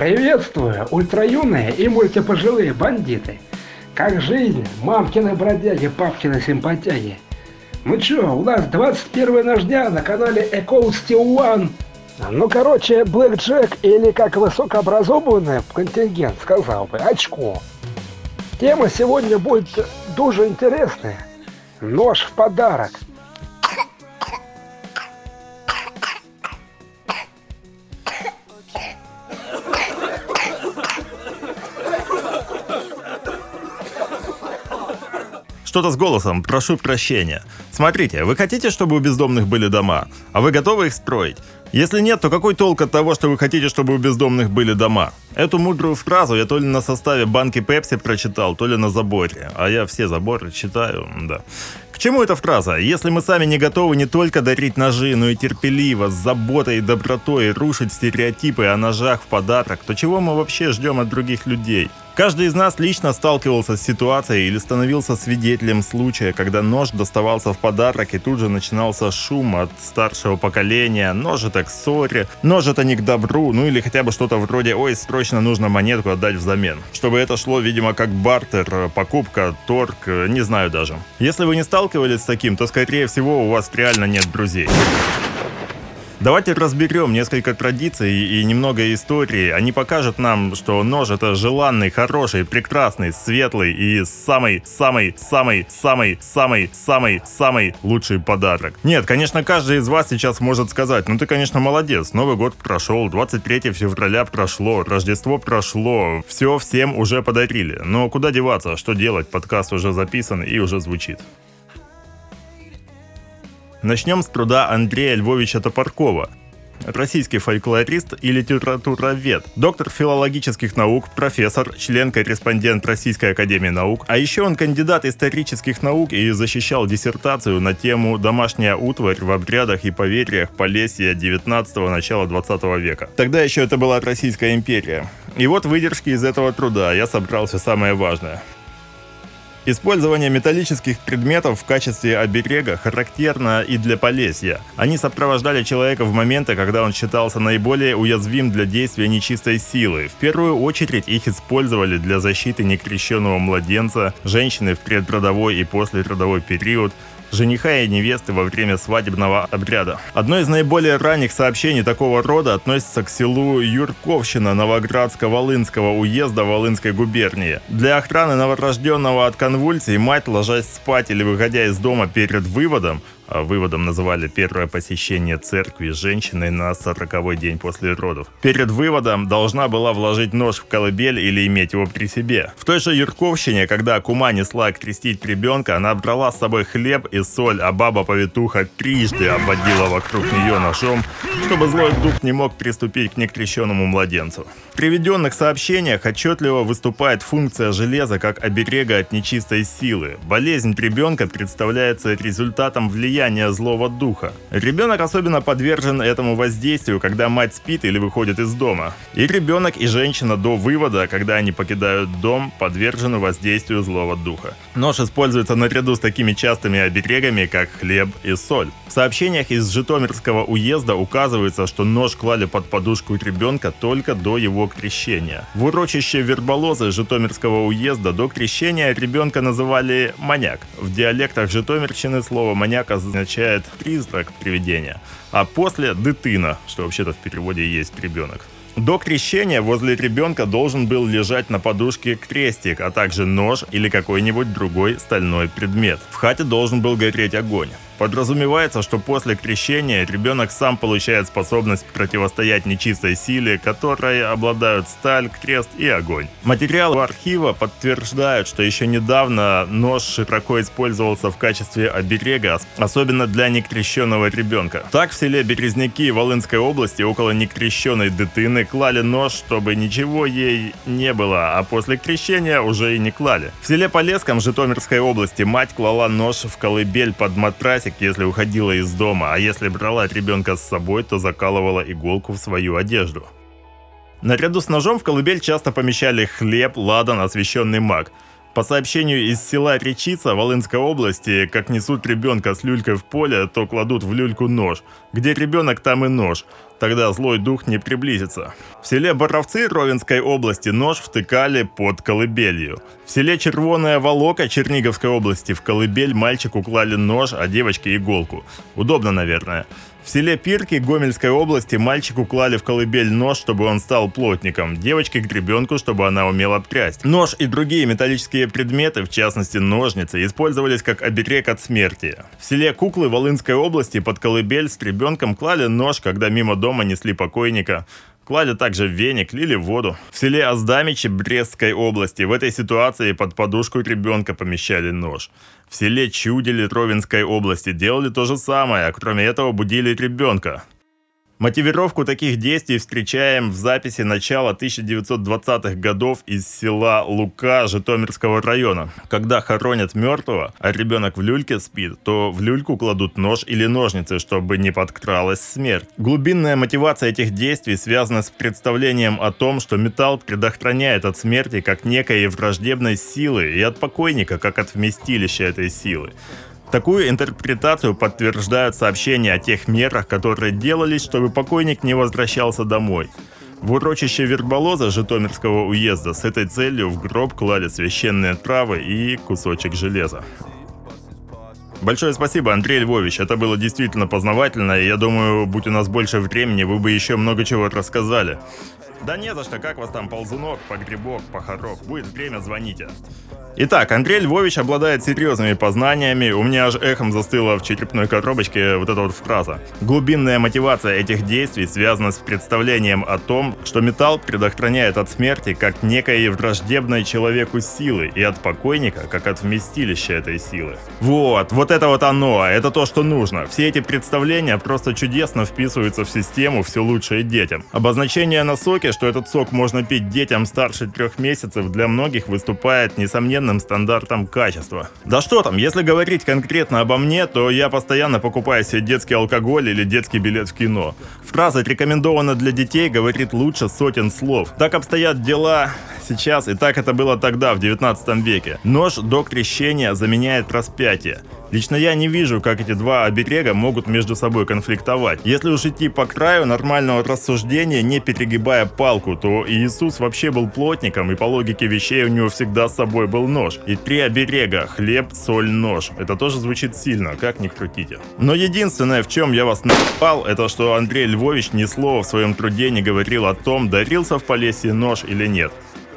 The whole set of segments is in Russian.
Приветствую, ультраюные и мультипожилые бандиты. Как жизнь, мамкины бродяги, папкины симпатяги. Ну чё, у нас 21 наш дня на канале Echo Steel One. Ну, короче, Блэк Джек или как высокообразованный контингент сказал бы, очко. Тема сегодня будет дуже интересная. Нож в подарок. Что-то с голосом, прошу прощения. Смотрите, вы хотите, чтобы у бездомных были дома? А вы готовы их строить? Если нет, то какой толк от того, что вы хотите, чтобы у бездомных были дома? Эту мудрую фразу я то ли на составе банки Пепси прочитал, то ли на заборе. А я все заборы читаю, да чему эта фраза? Если мы сами не готовы не только дарить ножи, но и терпеливо, с заботой и добротой рушить стереотипы о ножах в подарок, то чего мы вообще ждем от других людей? Каждый из нас лично сталкивался с ситуацией или становился свидетелем случая, когда нож доставался в подарок и тут же начинался шум от старшего поколения, нож это к ссоре, нож это не к добру, ну или хотя бы что-то вроде «Ой, срочно нужно монетку отдать взамен». Чтобы это шло, видимо, как бартер, покупка, торг, не знаю даже. Если вы не сталкивались с таким, то скорее всего у вас реально нет друзей. Давайте разберем несколько традиций и немного истории. Они покажут нам, что нож это желанный, хороший, прекрасный, светлый и самый-самый-самый-самый-самый-самый лучший подарок. Нет, конечно, каждый из вас сейчас может сказать, ну ты, конечно, молодец, Новый год прошел, 23 февраля прошло, Рождество прошло, все всем уже подарили. Но куда деваться, что делать, подкаст уже записан и уже звучит. Начнем с труда Андрея Львовича Топоркова, российский фольклорист и литературовед, доктор филологических наук, профессор, член-корреспондент Российской Академии Наук, а еще он кандидат исторических наук и защищал диссертацию на тему «Домашняя утварь в обрядах и поверьях Полесья 19-го, начала 20 века». Тогда еще это была Российская империя. И вот выдержки из этого труда я собрал все самое важное. Использование металлических предметов в качестве оберега характерно и для Полесья. Они сопровождали человека в моменты, когда он считался наиболее уязвим для действия нечистой силы. В первую очередь их использовали для защиты некрещенного младенца, женщины в предродовой и послеродовой период, жениха и невесты во время свадебного обряда. Одно из наиболее ранних сообщений такого рода относится к селу Юрковщина Новоградско-Волынского уезда Волынской губернии. Для охраны новорожденного от конвульсий мать, ложась спать или выходя из дома перед выводом, выводом называли первое посещение церкви женщиной на сороковой день после родов. Перед выводом должна была вложить нож в колыбель или иметь его при себе. В той же Юрковщине, когда кума несла крестить ребенка, она брала с собой хлеб и соль, а баба-повитуха трижды обводила вокруг нее ножом, чтобы злой дух не мог приступить к некрещенному младенцу. В приведенных сообщениях отчетливо выступает функция железа как оберега от нечистой силы. Болезнь ребенка представляется результатом влияния влияния злого духа. Ребенок особенно подвержен этому воздействию, когда мать спит или выходит из дома. И ребенок, и женщина до вывода, когда они покидают дом, подвержены воздействию злого духа. Нож используется наряду с такими частыми оберегами, как хлеб и соль. В сообщениях из Житомирского уезда указывается, что нож клали под подушку ребенка только до его крещения. В урочище Верболозы Житомирского уезда до крещения ребенка называли «маняк». В диалектах Житомирщины слово «маняк» означает призрак привидения, а после дытына, что вообще-то в переводе есть ребенок. До крещения возле ребенка должен был лежать на подушке крестик, а также нож или какой-нибудь другой стальной предмет. В хате должен был гореть огонь. Подразумевается, что после крещения ребенок сам получает способность противостоять нечистой силе, которой обладают сталь, крест и огонь. Материалы архива подтверждают, что еще недавно нож широко использовался в качестве оберега, особенно для некрещенного ребенка. Так в селе Березняки Волынской области около некрещенной дытыны клали нож, чтобы ничего ей не было, а после крещения уже и не клали. В селе Полесском Житомирской области мать клала нож в колыбель под матрасик классик, если уходила из дома, а если брала ребенка с собой, то закалывала иголку в свою одежду. Наряду с ножом в колыбель часто помещали хлеб, ладан, освященный маг. По сообщению из села Речица Волынской области, как несут ребенка с люлькой в поле, то кладут в люльку нож. Где ребенок, там и нож. Тогда злой дух не приблизится. В селе Боровцы Ровенской области нож втыкали под колыбелью. В селе Червоная Волока Черниговской области в колыбель мальчику клали нож, а девочке иголку. Удобно, наверное. В селе Пирки Гомельской области мальчику клали в колыбель нож, чтобы он стал плотником, девочке к ребенку, чтобы она умела прясть. Нож и другие металлические предметы, в частности ножницы, использовались как оберег от смерти. В селе Куклы Волынской области под колыбель с ребенком клали нож, когда мимо дома несли покойника. Клали также веник, лили воду. В селе Аздамичи Брестской области в этой ситуации под подушку ребенка помещали нож. В селе Чудили Ровенской области делали то же самое, а кроме этого будили ребенка. Мотивировку таких действий встречаем в записи начала 1920-х годов из села Лука Житомирского района. Когда хоронят мертвого, а ребенок в люльке спит, то в люльку кладут нож или ножницы, чтобы не подкралась смерть. Глубинная мотивация этих действий связана с представлением о том, что металл предохраняет от смерти как некой враждебной силы и от покойника как от вместилища этой силы. Такую интерпретацию подтверждают сообщения о тех мерах, которые делались, чтобы покойник не возвращался домой. В урочище Верболоза Житомирского уезда с этой целью в гроб клали священные травы и кусочек железа. Большое спасибо, Андрей Львович. Это было действительно познавательно, я думаю, будь у нас больше времени, вы бы еще много чего рассказали. Да не за что, как вас там, ползунок, погребок, похорок. Будет время, звоните. Итак, Андрей Львович обладает серьезными познаниями. У меня аж эхом застыла в черепной коробочке вот эта вот фраза. Глубинная мотивация этих действий связана с представлением о том, что металл предохраняет от смерти как некой враждебной человеку силы и от покойника как от вместилища этой силы. Вот, вот это вот оно, это то, что нужно. Все эти представления просто чудесно вписываются в систему «Все лучшее детям». Обозначение на соке, что этот сок можно пить детям старше трех месяцев, для многих выступает несомненно определенным стандартам качества. Да что там, если говорить конкретно обо мне, то я постоянно покупаю себе детский алкоголь или детский билет в кино. Фраза «рекомендовано для детей» говорит лучше сотен слов. Так обстоят дела сейчас, и так это было тогда, в 19 веке. Нож до крещения заменяет распятие. Лично я не вижу, как эти два оберега могут между собой конфликтовать. Если уж идти по краю нормального рассуждения, не перегибая палку, то Иисус вообще был плотником, и по логике вещей у него всегда с собой был нож. И три оберега – хлеб, соль, нож. Это тоже звучит сильно, как ни крутите. Но единственное, в чем я вас напал, это что Андрей Львович ни слова в своем труде не говорил о том, дарился в Полесье нож или нет.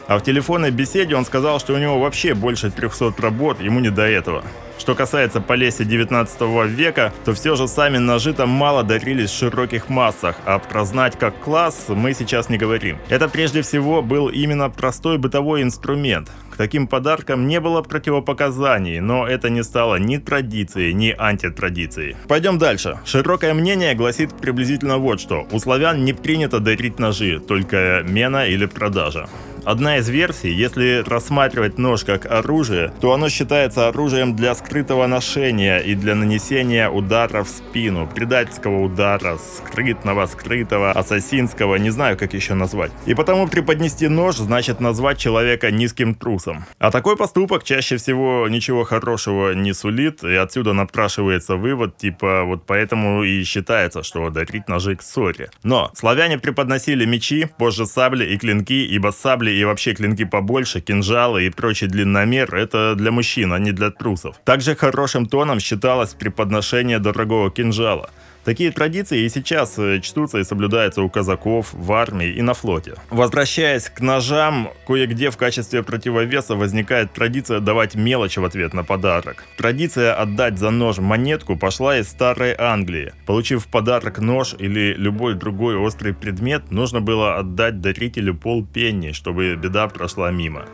А в телефонной беседе он сказал, что у него вообще больше 300 работ, ему не до этого. Что касается Полесья 19 века, то все же сами ножи там мало дарились в широких массах, а прознать как класс мы сейчас не говорим. Это прежде всего был именно простой бытовой инструмент. К таким подаркам не было противопоказаний, но это не стало ни традицией, ни антитрадицией. Пойдем дальше. Широкое мнение гласит приблизительно вот что. У славян не принято дарить ножи, только мена или продажа. Одна из версий, если рассматривать нож как оружие, то оно считается оружием для скрытого ношения и для нанесения удара в спину, предательского удара, скрытного, скрытого, ассасинского, не знаю, как еще назвать. И потому преподнести нож значит назвать человека низким трусом. А такой поступок чаще всего ничего хорошего не сулит, и отсюда напрашивается вывод, типа вот поэтому и считается, что дарить ножи к ссоре. Но славяне преподносили мечи, позже сабли и клинки, ибо сабли и вообще клинки побольше, кинжалы и прочий длинномер – это для мужчин, а не для трусов. Также хорошим тоном считалось преподношение дорогого кинжала. Такие традиции и сейчас э, чтутся и соблюдаются у казаков, в армии и на флоте. Возвращаясь к ножам, кое-где в качестве противовеса возникает традиция давать мелочь в ответ на подарок. Традиция отдать за нож монетку пошла из Старой Англии. Получив в подарок нож или любой другой острый предмет, нужно было отдать дарителю полпенни, чтобы беда прошла мимо.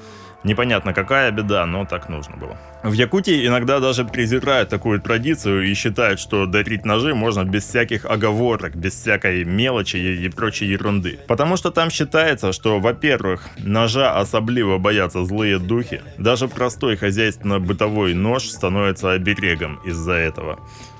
Непонятно какая беда, но так нужно было. В Якутии иногда даже презирают такую традицию и считают, что дарить ножи можно без всяких оговорок, без всякой мелочи и прочей ерунды. Потому что там считается, что, во-первых, ножа особливо боятся злые духи. Даже простой хозяйственно-бытовой нож становится оберегом из-за этого.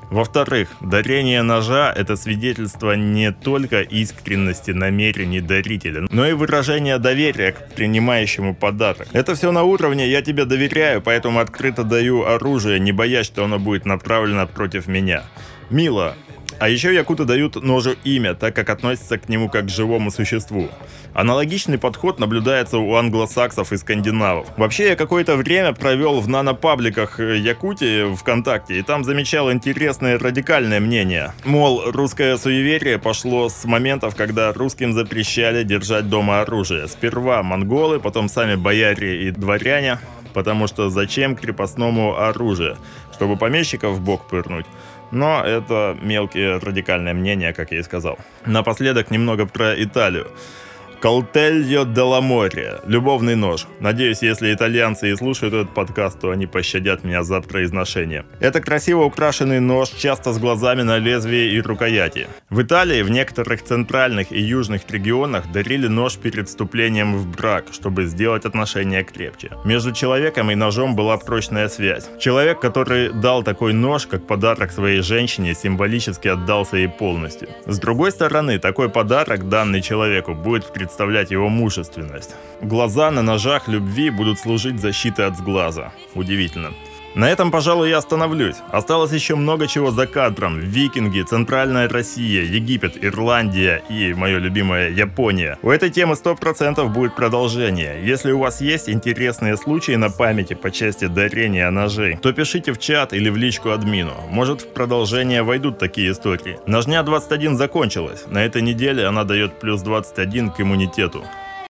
Во-вторых, дарение ножа – это свидетельство не только искренности намерений дарителя, но и выражение доверия к принимающему подарок. Это все на уровне «я тебе доверяю, поэтому открыто даю оружие, не боясь, что оно будет направлено против меня». Мило, а еще якуты дают ножу имя, так как относятся к нему как к живому существу. Аналогичный подход наблюдается у англосаксов и скандинавов. Вообще я какое-то время провел в нанопабликах э, Якутии ВКонтакте, и там замечал интересное радикальное мнение. Мол, русское суеверие пошло с моментов, когда русским запрещали держать дома оружие. Сперва монголы, потом сами бояре и дворяне, потому что зачем крепостному оружие? Чтобы помещиков в бок пырнуть. Но это мелкие радикальные мнения, как я и сказал. Напоследок немного про Италию. Колтельо де море. Любовный нож. Надеюсь, если итальянцы и слушают этот подкаст, то они пощадят меня за произношение. Это красиво украшенный нож, часто с глазами на лезвии и рукояти. В Италии в некоторых центральных и южных регионах дарили нож перед вступлением в брак, чтобы сделать отношения крепче. Между человеком и ножом была прочная связь. Человек, который дал такой нож как подарок своей женщине, символически отдался ей полностью. С другой стороны, такой подарок, данный человеку, будет в представлять его мужественность. Глаза на ножах любви будут служить защитой от сглаза. Удивительно. На этом, пожалуй, я остановлюсь. Осталось еще много чего за кадром. Викинги, Центральная Россия, Египет, Ирландия и мое любимое Япония. У этой темы 100% будет продолжение. Если у вас есть интересные случаи на памяти по части дарения ножей, то пишите в чат или в личку админу. Может в продолжение войдут такие истории. Ножня 21 закончилась. На этой неделе она дает плюс 21 к иммунитету.